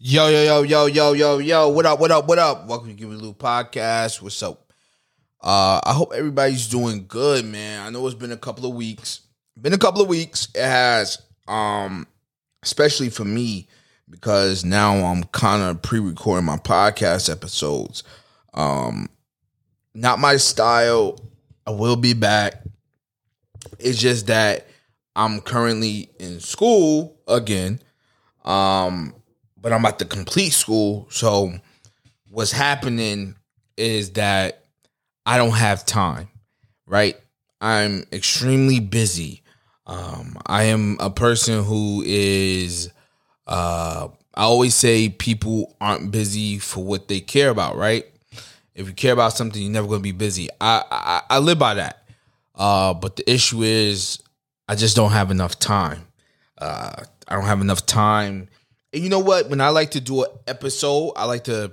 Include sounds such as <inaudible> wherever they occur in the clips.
Yo, yo, yo, yo, yo, yo, yo. What up, what up, what up? Welcome to Give Me a Little Podcast. What's up? Uh, I hope everybody's doing good, man. I know it's been a couple of weeks. Been a couple of weeks. It has, um, especially for me, because now I'm kind of pre-recording my podcast episodes. Um, not my style. I will be back. It's just that I'm currently in school again. Um, but I'm about to complete school. So what's happening is that I don't have time, right? I'm extremely busy. Um, I am a person who is, uh, I always say people aren't busy for what they care about, right? If you care about something, you're never going to be busy. I, I, I live by that. Uh, but the issue is, I just don't have enough time. Uh, I don't have enough time and you know what? When I like to do an episode, I like to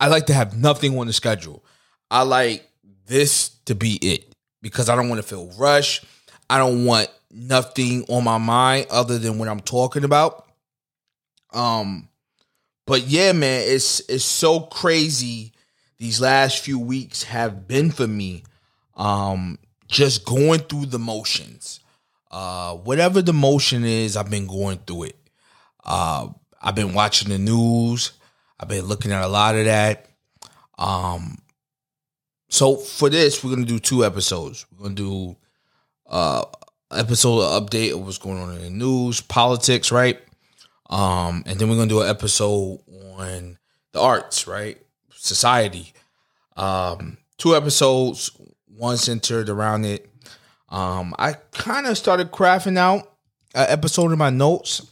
I like to have nothing on the schedule. I like this to be it because I don't want to feel rushed. I don't want nothing on my mind other than what I'm talking about. Um but yeah, man, it's it's so crazy these last few weeks have been for me. Um just going through the motions. Uh whatever the motion is, I've been going through it. Uh, I've been watching the news. I've been looking at a lot of that. Um, so for this, we're gonna do two episodes. We're gonna do uh episode of update of what's going on in the news, politics, right? Um, and then we're gonna do an episode on the arts, right? Society. Um, two episodes, one centered around it. Um, I kind of started crafting out an episode in my notes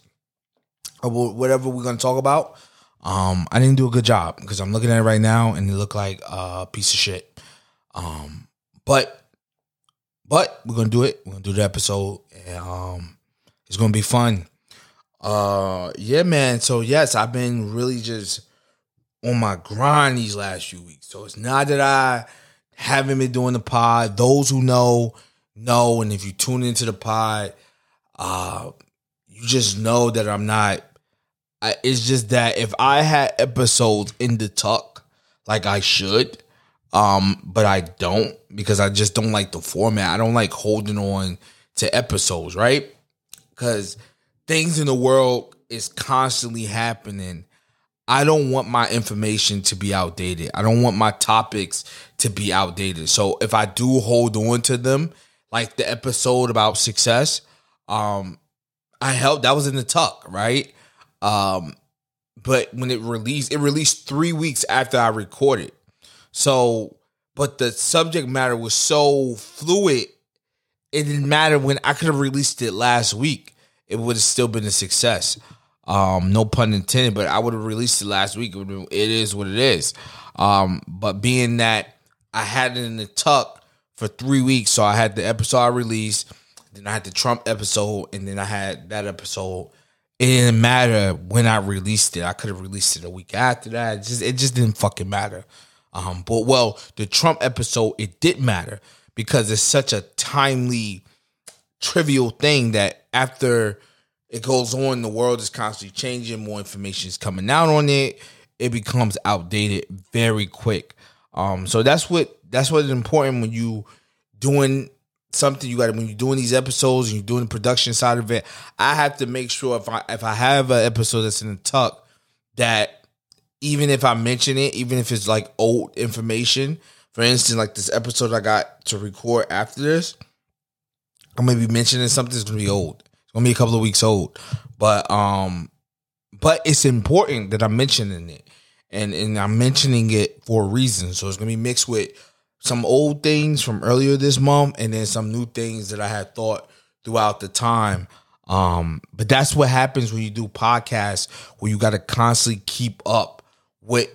whatever we're gonna talk about. Um, I didn't do a good job because I'm looking at it right now and it looked like a piece of shit. Um, but but we're gonna do it. We're gonna do the episode, and um, it's gonna be fun. Uh, yeah, man. So yes, I've been really just on my grind these last few weeks. So it's not that I haven't been doing the pod. Those who know know, and if you tune into the pod, uh, you just know that I'm not I, it's just that if I had episodes in the tuck like I should, um, but I don't because I just don't like the format. I don't like holding on to episodes, right? Because things in the world is constantly happening. I don't want my information to be outdated. I don't want my topics to be outdated. So if I do hold on to them, like the episode about success, um, I helped. That was in the tuck, right? Um, but when it released, it released three weeks after I recorded. So, but the subject matter was so fluid, it didn't matter when I could have released it last week. It would have still been a success. Um, no pun intended, but I would have released it last week. It is what it is. Um, but being that I had it in the tuck for three weeks, so I had the episode I released, then I had the Trump episode, and then I had that episode it didn't matter when I released it. I could have released it a week after that. It just it just didn't fucking matter. Um, but well, the Trump episode it did matter because it's such a timely, trivial thing that after it goes on, the world is constantly changing. More information is coming out on it. It becomes outdated very quick. Um, so that's what that's what is important when you doing something you got when you're doing these episodes and you're doing the production side of it. I have to make sure if I if I have an episode that's in the tuck that even if I mention it, even if it's like old information, for instance, like this episode I got to record after this, I'm gonna be mentioning something that's gonna be old. It's gonna be a couple of weeks old, but um, but it's important that I'm mentioning it, and and I'm mentioning it for a reason. So it's gonna be mixed with some old things from earlier this month and then some new things that I had thought throughout the time. Um, but that's what happens when you do podcasts where you got to constantly keep up with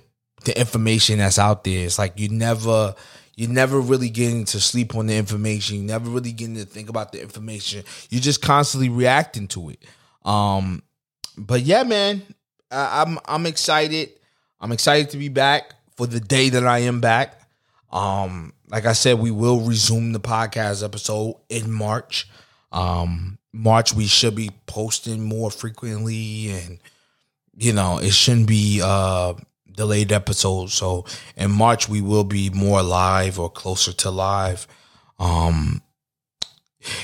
the information that's out there. It's like you never you're never really getting to sleep on the information. You never really getting to think about the information. You're just constantly reacting to it. Um, but yeah, man, I, I'm I'm excited. I'm excited to be back for the day that I am back. Um, like I said, we will resume the podcast episode in March. Um, March we should be posting more frequently and you know, it shouldn't be uh delayed episodes. So in March we will be more live or closer to live. Um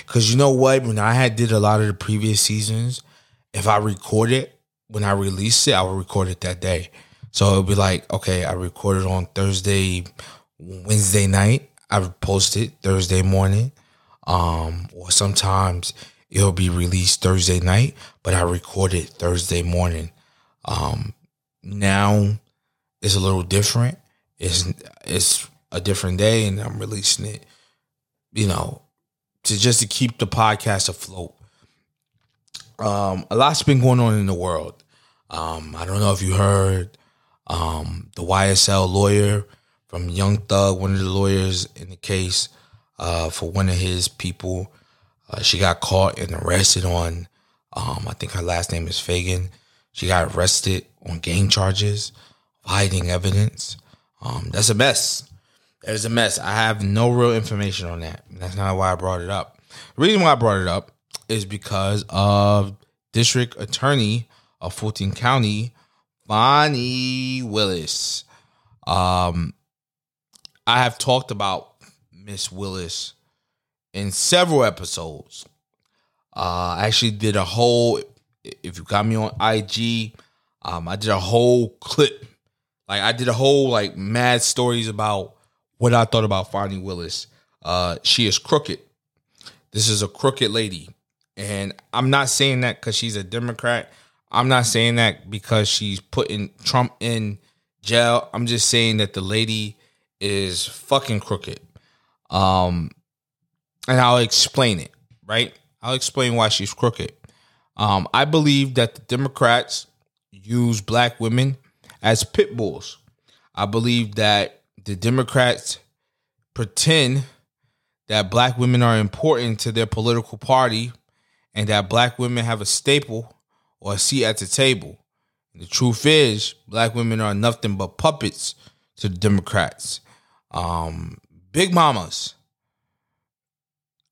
cuz you know what, when I had did a lot of the previous seasons, if I record it when I release it, I will record it that day. So it'll be like, okay, I recorded on Thursday, Wednesday night. I post it Thursday morning. Um, or sometimes it'll be released Thursday night, but I record it Thursday morning. Um, now it's a little different. It's it's a different day, and I'm releasing it. You know, to just to keep the podcast afloat. Um, a lot's been going on in the world. Um, I don't know if you heard um, the YSL lawyer from Young Thug, one of the lawyers in the case uh, for one of his people. Uh, she got caught and arrested on, um, I think her last name is Fagan. She got arrested on gang charges, hiding evidence. Um, that's a mess. There's a mess. I have no real information on that. That's not why I brought it up. The reason why I brought it up is because of District Attorney of Fulton County, Bonnie Willis. Um, I have talked about Miss Willis in several episodes. Uh, I actually did a whole. If you got me on IG, um, I did a whole clip. Like I did a whole like mad stories about what I thought about Fani Willis. Uh, she is crooked. This is a crooked lady, and I'm not saying that because she's a Democrat. I'm not saying that because she's putting Trump in jail. I'm just saying that the lady is fucking crooked. Um, and I'll explain it, right? I'll explain why she's crooked. Um, I believe that the Democrats use black women as pit bulls. I believe that the Democrats pretend that black women are important to their political party and that black women have a staple or a seat at the table. The truth is, black women are nothing but puppets to the Democrats. Um, big mamas,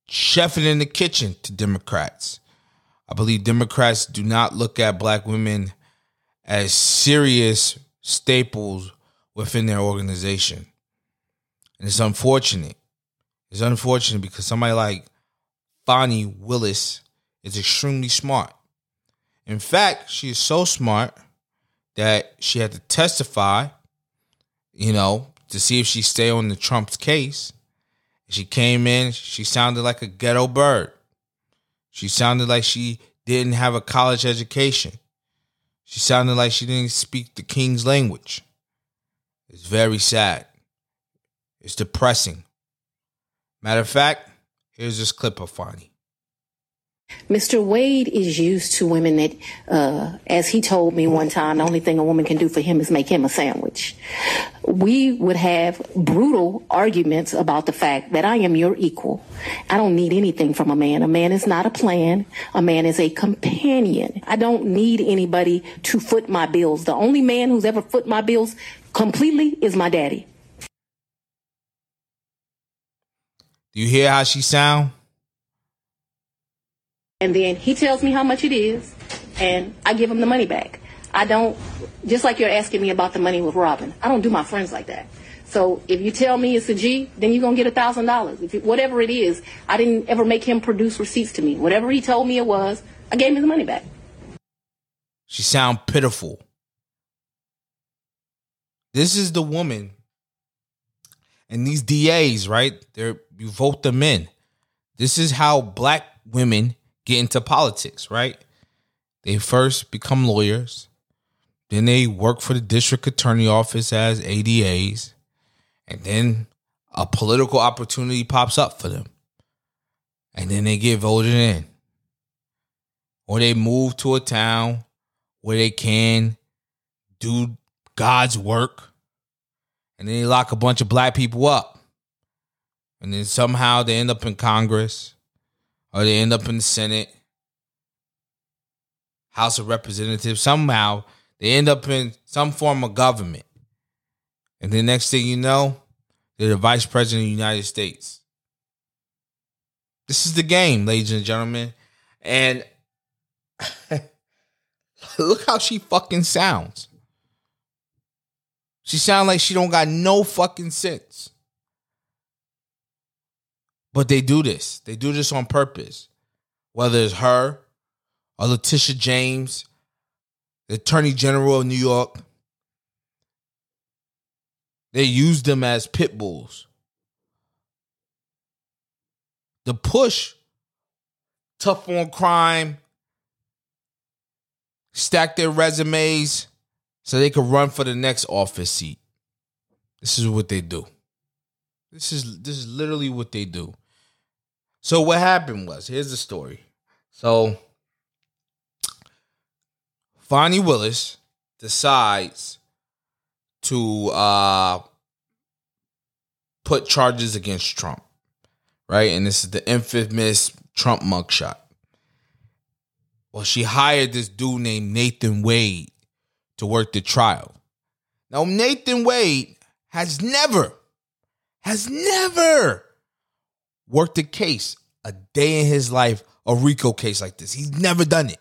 chefing in the kitchen to Democrats. I believe Democrats do not look at black women as serious staples within their organization. And it's unfortunate. It's unfortunate because somebody like Fani Willis is extremely smart. In fact, she is so smart that she had to testify, you know, to see if she stay on the Trump's case. She came in, she sounded like a ghetto bird. She sounded like she didn't have a college education. She sounded like she didn't speak the king's language. It's very sad. It's depressing. Matter of fact, here's this clip of Fani. Mr. Wade is used to women that, uh, as he told me one time, the only thing a woman can do for him is make him a sandwich. We would have brutal arguments about the fact that I am your equal. I don't need anything from a man. A man is not a plan. A man is a companion. I don't need anybody to foot my bills. The only man who's ever foot my bills completely is my daddy. Do you hear how she sound? And then he tells me how much it is, and I give him the money back. I don't, just like you're asking me about the money with Robin, I don't do my friends like that. So if you tell me it's a G, then you're gonna get a thousand dollars. If whatever it is, I didn't ever make him produce receipts to me. Whatever he told me it was, I gave him the money back. She sound pitiful. This is the woman, and these DAs, right? They're you vote them in. This is how black women get into politics, right? They first become lawyers, then they work for the district attorney office as ADAs, and then a political opportunity pops up for them. And then they get voted in. Or they move to a town where they can do God's work. And then they lock a bunch of black people up. And then somehow they end up in Congress or they end up in the Senate, House of Representatives. Somehow they end up in some form of government. And the next thing you know, they're the vice president of the United States. This is the game, ladies and gentlemen. And <laughs> Look how she fucking sounds. She sounds like she don't got no fucking sense. But they do this. They do this on purpose. Whether it's her or Letitia James, the Attorney General of New York, they use them as pit bulls. The push, tough on crime, stack their resumes so they could run for the next office seat. This is what they do. This is this is literally what they do. So what happened was, here's the story. So Fani Willis decides to uh put charges against Trump. Right? And this is the infamous Trump mugshot. Well, she hired this dude named Nathan Wade to work the trial. Now, Nathan Wade has never, has never worked a case a day in his life, a RICO case like this. He's never done it.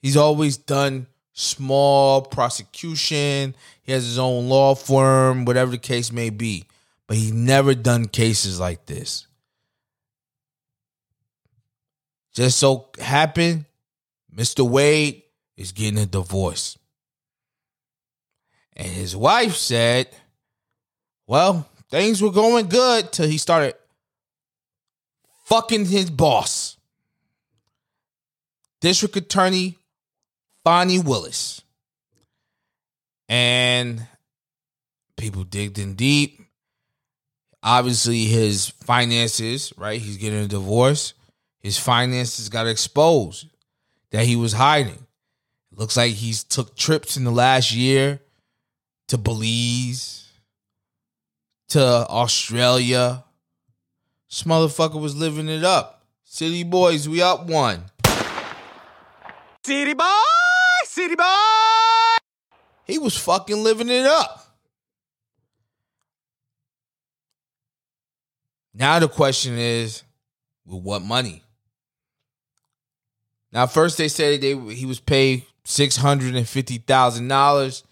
He's always done small prosecution. He has his own law firm, whatever the case may be. But he's never done cases like this. Just so happened Mr. Wade is getting a divorce. And his wife said, well, things were going good till he started fucking his boss. District Attorney Fani Willis. And people digged in deep. Obviously, his finances, right? He's getting a divorce. His finances got exposed that he was hiding. Looks like he's took trips in the last year to Belize, to Australia. This motherfucker was living it up. City boys, we up one. City boy, city boy. He was fucking living it up. Now the question is, with what money? Now, first they said they he was paid six hundred and fifty thousand dollars.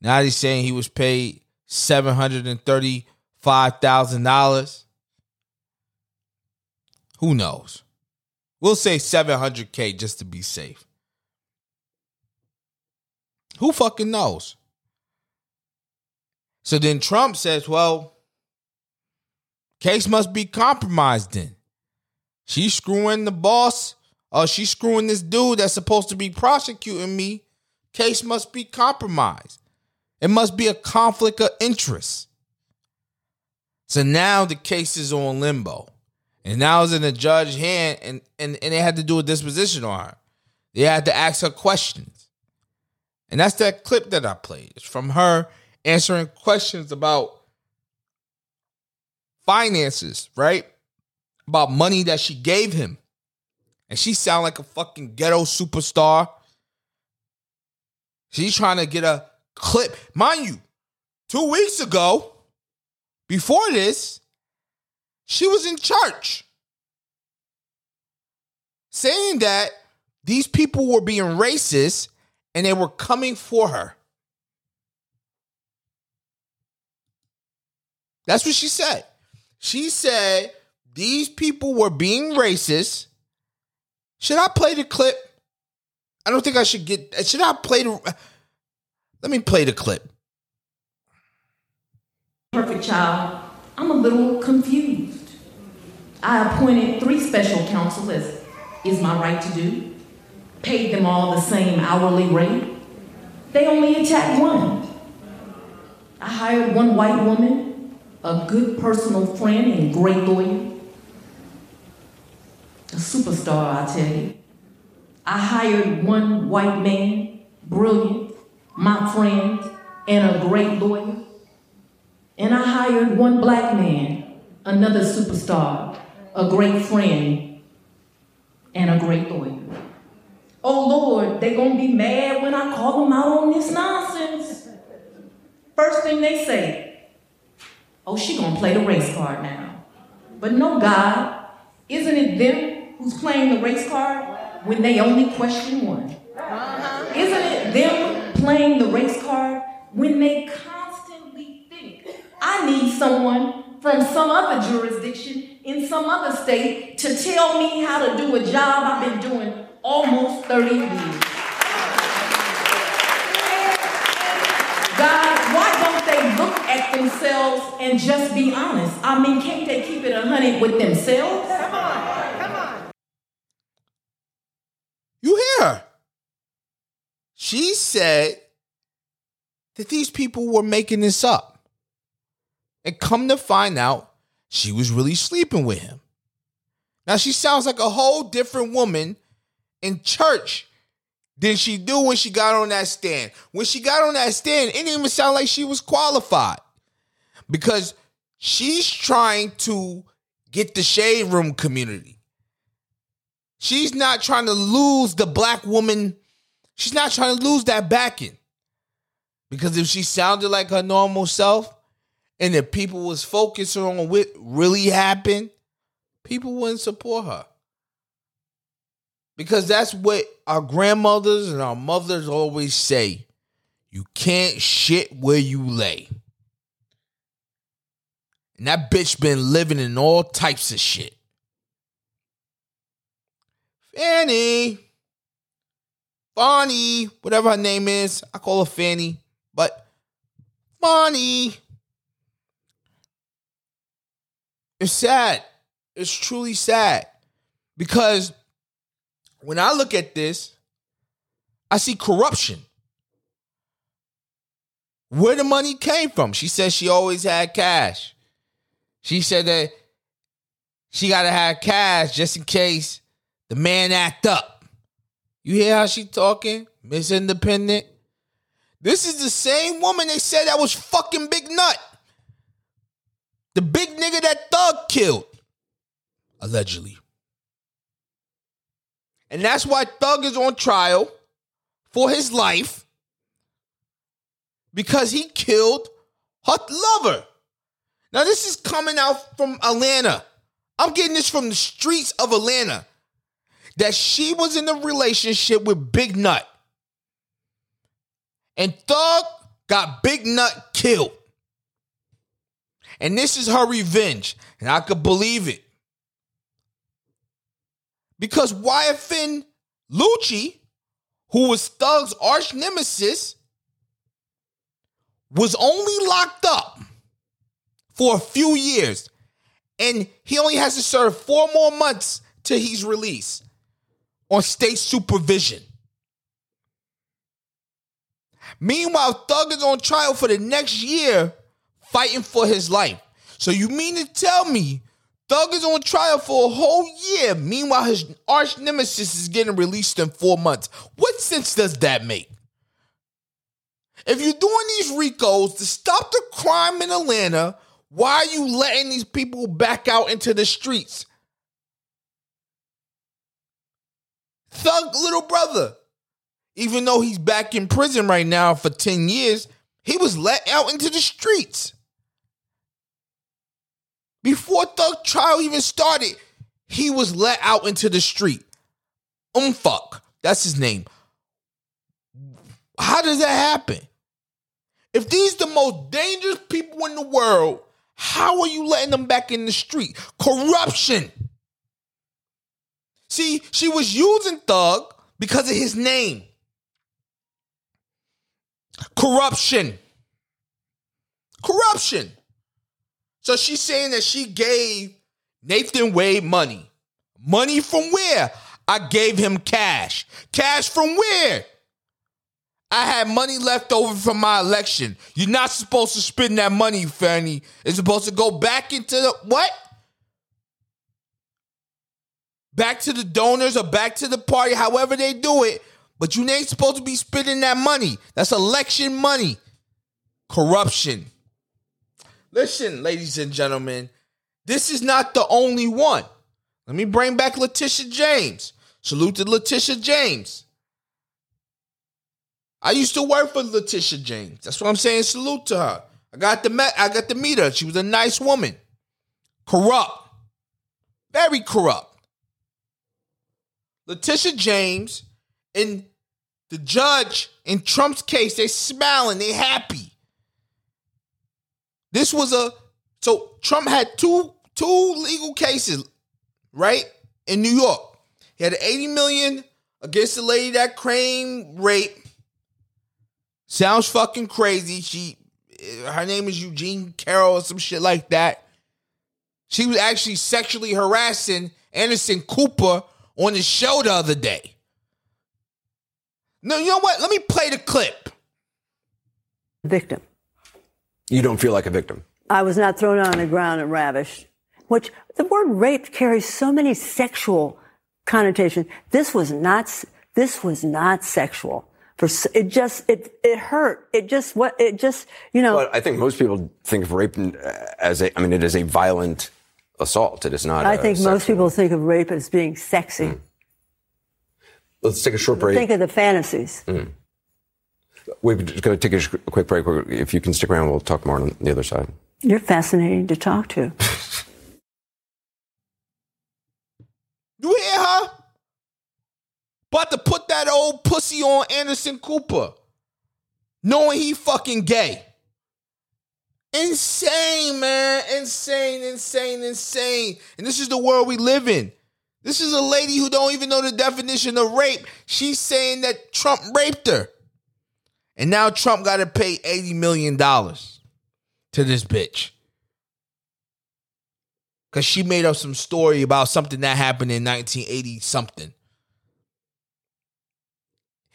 Now he's saying he was paid seven hundred and thirty-five thousand dollars. Who knows? We'll say seven hundred k just to be safe. Who fucking knows? So then Trump says, "Well, case must be compromised. Then she's screwing the boss." oh, she's screwing this dude that's supposed to be prosecuting me. Case must be compromised. It must be a conflict of interest. So now the case is on limbo. And now it's in the judge's hand, and, and, and they had to do a disposition on her. They had to ask her questions. And that's that clip that I played. It's from her answering questions about finances, right? About money that she gave him and she sound like a fucking ghetto superstar. She's trying to get a clip. Mind you, two weeks ago, before this, she was in church saying that these people were being racist and they were coming for her. That's what she said. She said these people were being racist should I play the clip? I don't think I should get. Should I play the? Let me play the clip. Perfect child. I'm a little confused. I appointed three special counsel as is my right to do. Paid them all the same hourly rate. They only attacked one. I hired one white woman, a good personal friend and great lawyer a superstar, I tell you. I hired one white man, brilliant, my friend, and a great lawyer. And I hired one black man, another superstar, a great friend, and a great lawyer. Oh Lord, they gonna be mad when I call them out on this nonsense. First thing they say, oh, she gonna play the race card now. But no, God, isn't it them who's playing the race card when they only question one. Uh-huh. Isn't it them playing the race card when they constantly think, I need someone from some other jurisdiction in some other state to tell me how to do a job I've been doing almost 30 years? God, why don't they look at themselves and just be honest? I mean, can't they keep it a hundred with themselves? Come on, come on. You hear her. She said that these people were making this up. And come to find out, she was really sleeping with him. Now she sounds like a whole different woman in church than she do when she got on that stand. When she got on that stand, it didn't even sound like she was qualified. Because she's trying to get the shade room community. She's not trying to lose the black woman. She's not trying to lose that backing. Because if she sounded like her normal self, and if people was focusing on what really happened, people wouldn't support her. Because that's what our grandmothers and our mothers always say. You can't shit where you lay. And that bitch been living in all types of shit. Fanny. Bonnie, whatever her name is. I call her Fanny. But Bonnie. It's sad. It's truly sad. Because when I look at this, I see corruption. Where the money came from? She said she always had cash. She said that she got to have cash just in case the man act up. You hear how she talking? Miss Independent. This is the same woman they said that was fucking Big Nut. The big nigga that Thug killed. Allegedly. And that's why Thug is on trial for his life because he killed her lover. Now, this is coming out from Atlanta. I'm getting this from the streets of Atlanta that she was in a relationship with Big Nut. And Thug got Big Nut killed. And this is her revenge. And I could believe it. Because YFN Lucci, who was Thug's arch nemesis, was only locked up for a few years. And he only has to serve four more months till he's released on state supervision. Meanwhile, Thug is on trial for the next year fighting for his life. So you mean to tell me Thug is on trial for a whole year. Meanwhile, his arch nemesis is getting released in four months. What sense does that make? If you're doing these RICOs to stop the crime in Atlanta, why are you letting these people back out into the streets? Thug little brother, even though he's back in prison right now for 10 years, he was let out into the streets. Before Thug trial even started, he was let out into the street. Unfoonk, that's his name. How does that happen? If these the most dangerous people in the world, how are you letting them back in the street? Corruption. See, she was using Thug because of his name. Corruption. Corruption. So she's saying that she gave Nathan Wade money. Money from where? I gave him cash. Cash from where? I had money left over from my election. You're not supposed to spend that money, Fanny. It's supposed to go back into the what? Back to the donors or back to the party, however they do it. But you ain't supposed to be spending that money. That's election money. Corruption. Listen, ladies and gentlemen, this is not the only one. Let me bring back Letitia James. Salute to Letitia James. I used to work for Letitia James. That's what I'm saying. Salute to her. I got the met, I got to meet her. She was a nice woman. Corrupt. Very corrupt. Letitia James and the judge in Trump's case, they smiling, they happy. This was a so Trump had two two legal cases, right? In New York. He had 80 million against the lady that claimed rape. Sounds fucking crazy. She her name is Eugene Carroll or some shit like that. She was actually sexually harassing Anderson Cooper on the show the other day. No, you know what? Let me play the clip. victim. You don't feel like a victim. I was not thrown on the ground and ravished. Which the word rape carries so many sexual connotations. This was not. This was not sexual. For it just it it hurt. It just what it just you know. But I think most people think of rape uh, as a. I mean, it is a violent assault. It is not. I think most people think of rape as being sexy. Hmm. Let's take a short break. Think of the fantasies. Hmm. We're just going to take a quick break. If you can stick around, we'll talk more on the other side. You're fascinating to talk to. <laughs> You hear her? About to put that old pussy on Anderson Cooper. Knowing he fucking gay. Insane, man. Insane, insane, insane. And this is the world we live in. This is a lady who don't even know the definition of rape. She's saying that Trump raped her. And now Trump got to pay $80 million to this bitch. Because she made up some story about something that happened in 1980 something.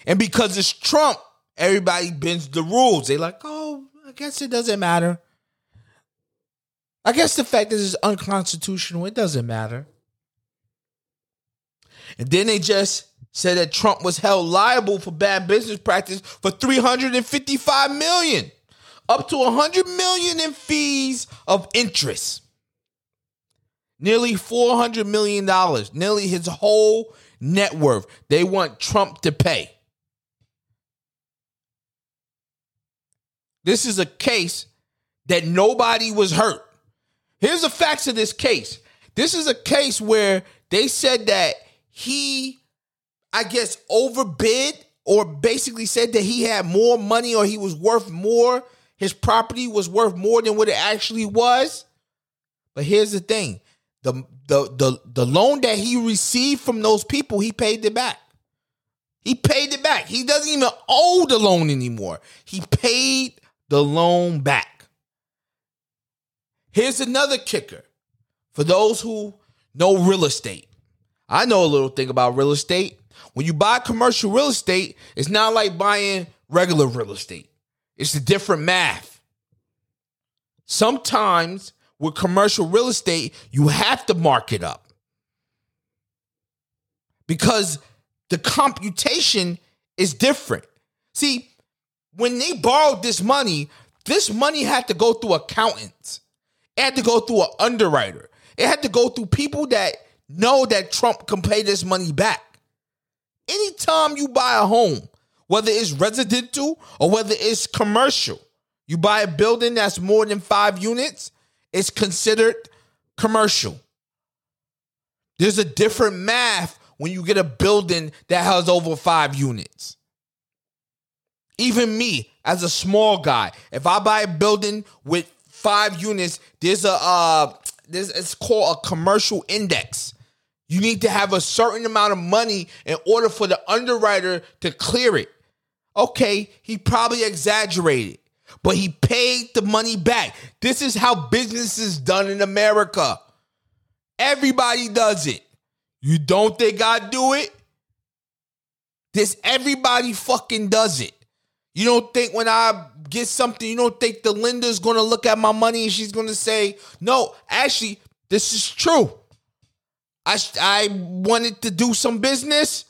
And because it's Trump, everybody bends the rules. They're like, oh, I guess it doesn't matter. I guess the fact that it's unconstitutional, it doesn't matter. And then they just said that Trump was held liable for bad business practice for 355 million, up to 100 million in fees of interest. Nearly 400 million dollars, nearly his whole net worth. They want Trump to pay. This is a case that nobody was hurt. Here's the facts of this case. This is a case where they said that he, I guess, overbid or basically said that he had more money or he was worth more. His property was worth more than what it actually was. But here's the thing the, the, the, the loan that he received from those people, he paid it back. He paid it back. He doesn't even owe the loan anymore. He paid the loan back. Here's another kicker for those who know real estate. I know a little thing about real estate. When you buy commercial real estate, it's not like buying regular real estate, it's a different math. Sometimes with commercial real estate, you have to mark it up because the computation is different. See, when they borrowed this money, this money had to go through accountants. It had to go through an underwriter. It had to go through people that know that Trump can pay this money back. Anytime you buy a home, whether it's residential or whether it's commercial, you buy a building that's more than five units, it's considered commercial. There's a different math when you get a building that has over five units. Even me, as a small guy, if I buy a building with five units, there's a uh this it's called a commercial index. You need to have a certain amount of money in order for the underwriter to clear it. Okay, he probably exaggerated, but he paid the money back. This is how business is done in America. Everybody does it. You don't think I do it? This everybody fucking does it. You don't think when I get something, you don't think the lender's gonna look at my money and she's gonna say, no, actually, this is true. I, I wanted to do some business.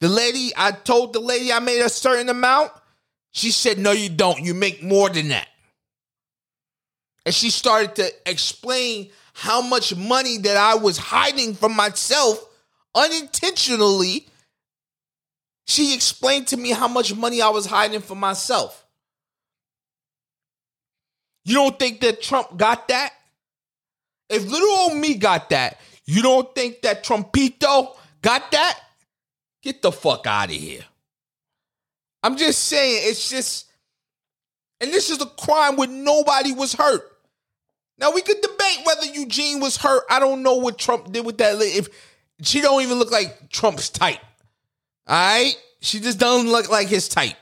The lady, I told the lady I made a certain amount. She said, no, you don't. You make more than that. And she started to explain how much money that I was hiding from myself unintentionally. She explained to me how much money I was hiding from myself. You don't think that Trump got that? If little old me got that, you don't think that Trumpito got that? Get the fuck out of here. I'm just saying, it's just, and this is a crime where nobody was hurt. Now we could debate whether Eugene was hurt. I don't know what Trump did with that. If she don't even look like Trump's type, all right, she just doesn't look like his type.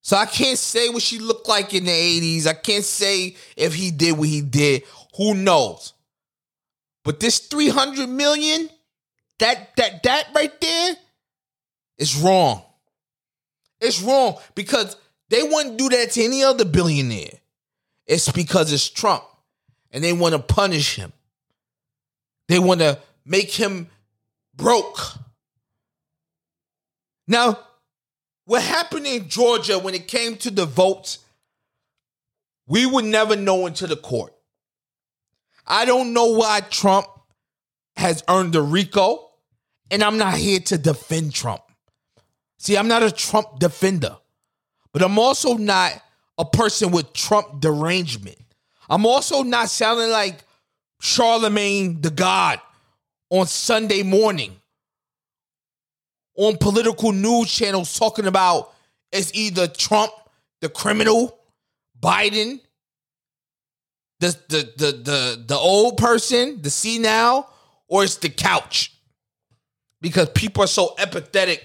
So I can't say what she looked like in the 80s. I can't say if he did what he did. Who knows? But this 300 million, that that that right there is wrong. It's wrong because they wouldn't do that to any other billionaire. It's because it's Trump and they want to punish him. They want to make him broke. Now, what happened in Georgia when it came to the votes, we would never know until the court. I don't know why Trump has earned a RICO, and I'm not here to defend Trump. See, I'm not a Trump defender, but I'm also not a person with Trump derangement. I'm also not sounding like Charlemagne the God on Sunday morning on political news channels talking about it's either Trump, the criminal, Biden, the the the the, the old person, the C now, or it's the couch. Because people are so empathetic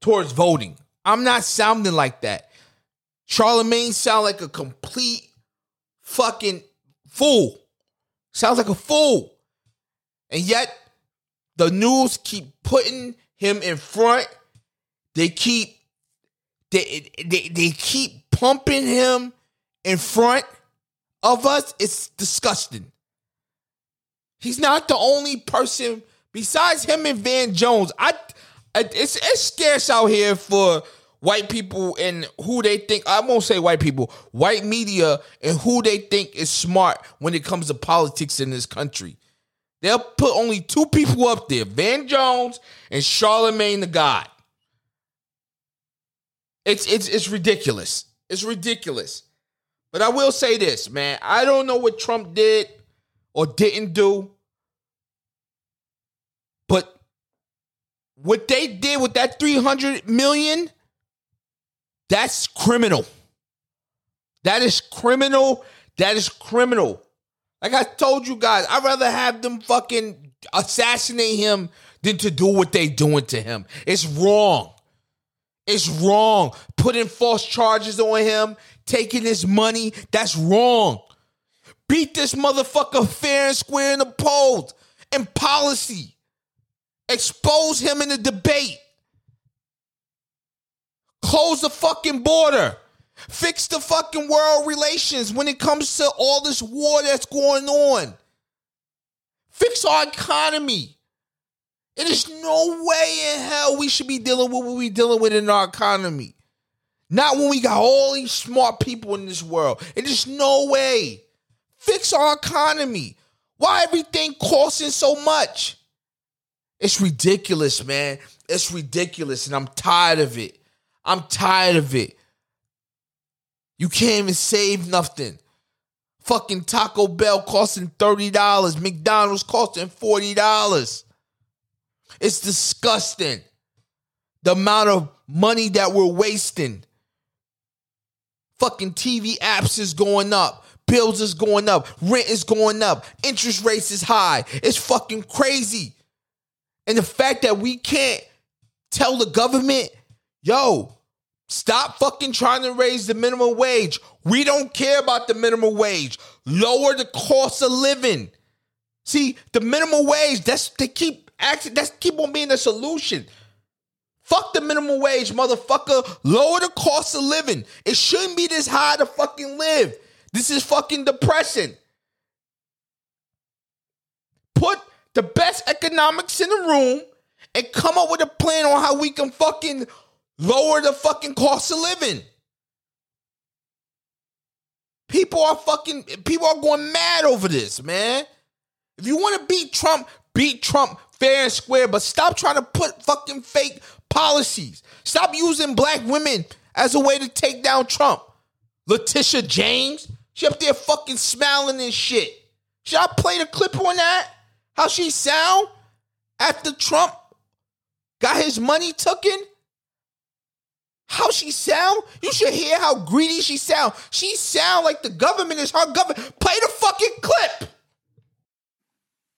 towards voting. I'm not sounding like that. Charlemagne sound like a complete fucking fool. Sounds like a fool. And yet the news keep putting him in front. They keep they they, they keep pumping him in front of us. It's disgusting. He's not the only person besides him and Van Jones. I it's it's scarce out here for white people and who they think I won't say white people, white media and who they think is smart when it comes to politics in this country. They'll put only two people up there, Van Jones and Charlemagne the God. It's it's it's ridiculous. It's ridiculous. But I will say this, man. I don't know what Trump did or didn't do. But what they did with that 300 million, that's criminal. That is criminal. That is criminal. Like I told you guys, I'd rather have them fucking assassinate him than to do what they doing to him. It's wrong. It's wrong. Putting false charges on him, taking his money, that's wrong. Beat this motherfucker fair and square in the polls and policy. Expose him in the debate. Close the fucking border. Fix the fucking world relations when it comes to all this war that's going on. Fix our economy. It is no way in hell we should be dealing with what we're dealing with in our economy. Not when we got all these smart people in this world. It is no way. Fix our economy. Why everything costing so much? It's ridiculous, man. It's ridiculous, and I'm tired of it. I'm tired of it. You can't even save nothing. Fucking Taco Bell costing $30, McDonald's costing $40. It's disgusting. The amount of money that we're wasting. Fucking TV apps is going up. Bills is going up. Rent is going up. Interest rates is high. It's fucking crazy. And the fact that we can't tell the government, yo, stop fucking trying to raise the minimum wage. We don't care about the minimum wage. Lower the cost of living. See, the minimum wage, that's they keep acting, that's keep on being the solution. Fuck the minimum wage, motherfucker. Lower the cost of living. It shouldn't be this high to fucking live. This is fucking depression. Put the best economics in the room and come up with a plan on how we can fucking lower the fucking cost of living. People are fucking people are going mad over this, man. If you want to beat Trump, beat Trump fair and square, but stop trying to put fucking fake policies. Stop using black women as a way to take down Trump. Letitia James, she up there fucking smiling and shit. Should I play the clip on that? How she sound after Trump got his money taken? how she sound? You should hear how greedy she sound. She sound like the government is her government. Play the fucking clip.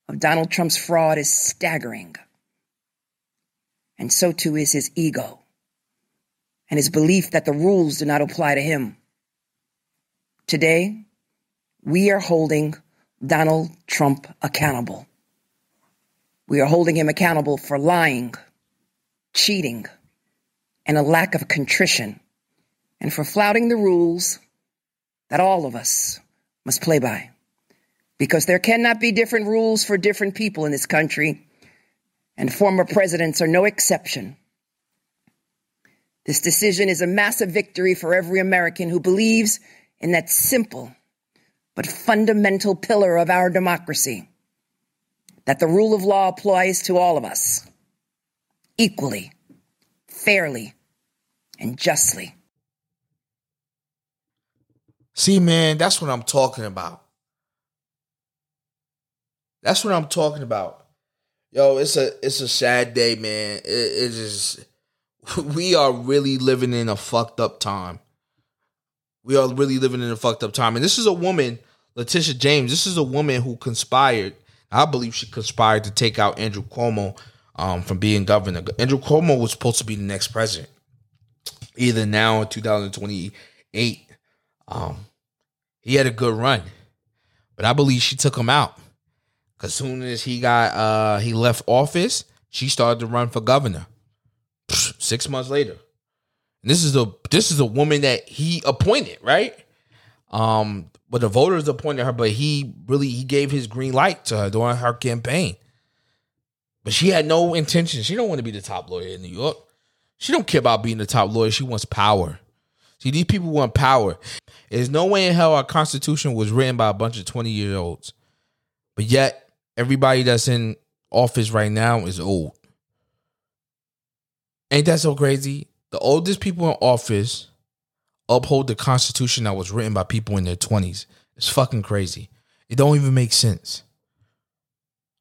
Of Donald Trump's fraud is staggering. And so too is his ego and his belief that the rules do not apply to him. Today, we are holding Donald Trump accountable. We are holding him accountable for lying, cheating, and a lack of contrition, and for flouting the rules that all of us must play by. Because there cannot be different rules for different people in this country, and former presidents are no exception. This decision is a massive victory for every American who believes in that simple but fundamental pillar of our democracy that the rule of law applies to all of us equally, fairly, and justly. See, man, that's what I'm talking about. That's what I'm talking about. Yo, it's a it's a sad day, man. It, it is <laughs> we are really living in a fucked up time. We are really living in a fucked up time. And this is a woman, Letitia James. This is a woman who conspired. I believe she conspired to take out Andrew Cuomo um, from being governor. Andrew Cuomo was supposed to be the next president, either now or 2028. Um, he had a good run, but I believe she took him out. Cause soon as he got uh he left office, she started to run for governor. Six months later, and this is a this is a woman that he appointed, right? Um, but the voters appointed her, but he really he gave his green light to her during her campaign. But she had no intention. She don't want to be the top lawyer in New York. She don't care about being the top lawyer. She wants power. See, these people want power. There's no way in hell our Constitution was written by a bunch of 20 year olds. But yet, everybody that's in office right now is old. Ain't that so crazy? The oldest people in office uphold the Constitution that was written by people in their 20s. It's fucking crazy. It don't even make sense.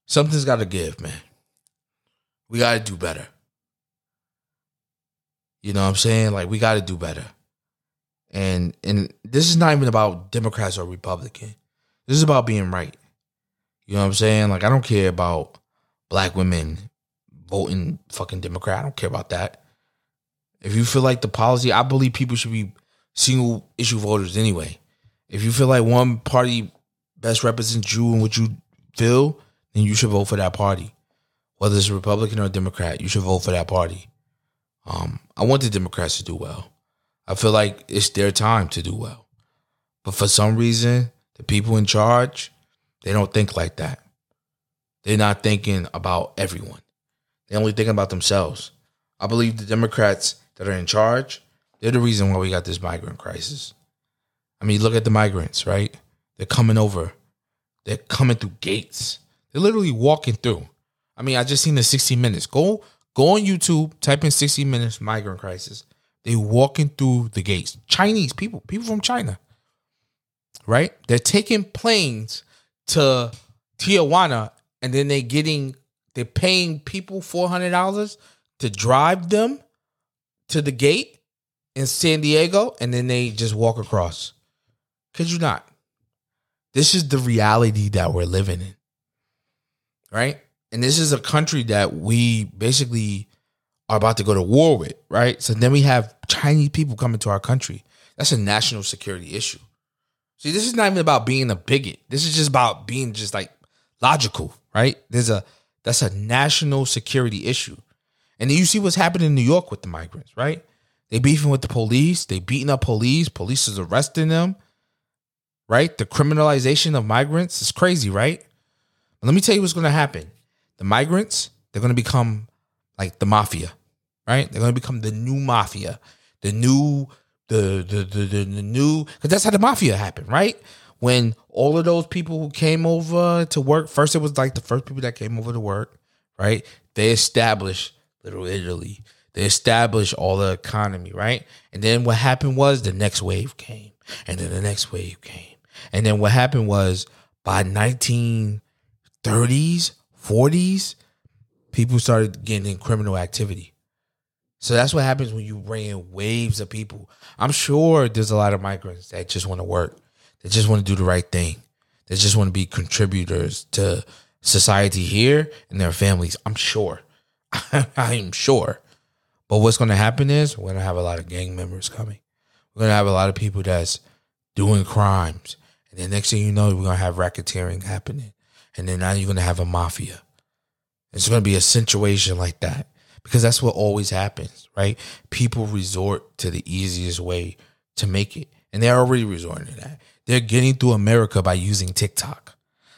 Something's got to give, man. We got to do better. You know what I'm saying? Like we got to do better. And and this is not even about Democrats or Republican. This is about being right. You know what I'm saying? Like I don't care about black women voting fucking Democrat. I don't care about that. If you feel like the policy, I believe people should be single issue voters anyway. If you feel like one party best represents you and what you feel, then you should vote for that party. Whether it's Republican or Democrat, you should vote for that party. Um, I want the Democrats to do well. I feel like it's their time to do well. But for some reason, the people in charge, they don't think like that. They're not thinking about everyone. They're only thinking about themselves. I believe the Democrats that are in charge, they're the reason why we got this migrant crisis. I mean, look at the migrants, right? They're coming over. They're coming through gates. They're literally walking through. I mean, I just seen the 60 minutes. Go go on YouTube, type in 60 minutes migrant crisis. They walking through the gates. Chinese people, people from China. Right? They're taking planes to Tijuana and then they're getting they're paying people $400 to drive them to the gate in San Diego and then they just walk across. Could you not? This is the reality that we're living in. Right? And this is a country that we basically are about to go to war with, right? So then we have Chinese people coming to our country. That's a national security issue. See, this is not even about being a bigot. This is just about being just like logical, right? There's a that's a national security issue. And then you see what's happening in New York with the migrants, right? They beefing with the police, they beating up police, police is arresting them, right? The criminalization of migrants is crazy, right? But let me tell you what's gonna happen. The migrants, they're gonna become like the mafia, right? They're gonna become the new mafia, the new, the the the the, the new, because that's how the mafia happened, right? When all of those people who came over to work, first it was like the first people that came over to work, right? They established Little Italy. They established all the economy, right? And then what happened was the next wave came, and then the next wave came, and then what happened was by 1930s, 40s, people started getting in criminal activity. So that's what happens when you bring in waves of people. I'm sure there's a lot of migrants that just want to work, that just want to do the right thing, that just want to be contributors to society here and their families. I'm sure. <laughs> I'm sure. But what's going to happen is we're going to have a lot of gang members coming. We're going to have a lot of people that's doing crimes. And then next thing you know, we're going to have racketeering happening. And then now you're going to have a mafia. It's going to be a situation like that because that's what always happens, right? People resort to the easiest way to make it. And they're already resorting to that. They're getting through America by using TikTok.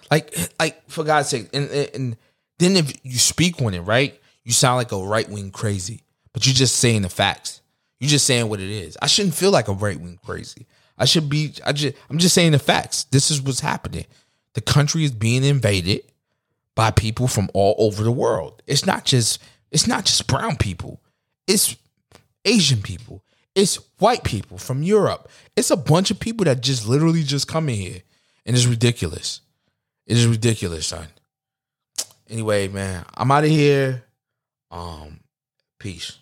Like, like for God's sake. And, and then if you speak on it, right? You sound like a right wing crazy, but you're just saying the facts. You're just saying what it is. I shouldn't feel like a right wing crazy. I should be. I just. I'm just saying the facts. This is what's happening. The country is being invaded by people from all over the world. It's not just. It's not just brown people. It's Asian people. It's white people from Europe. It's a bunch of people that just literally just come in here, and it's ridiculous. It is ridiculous, son. Anyway, man, I'm out of here. Um, peace.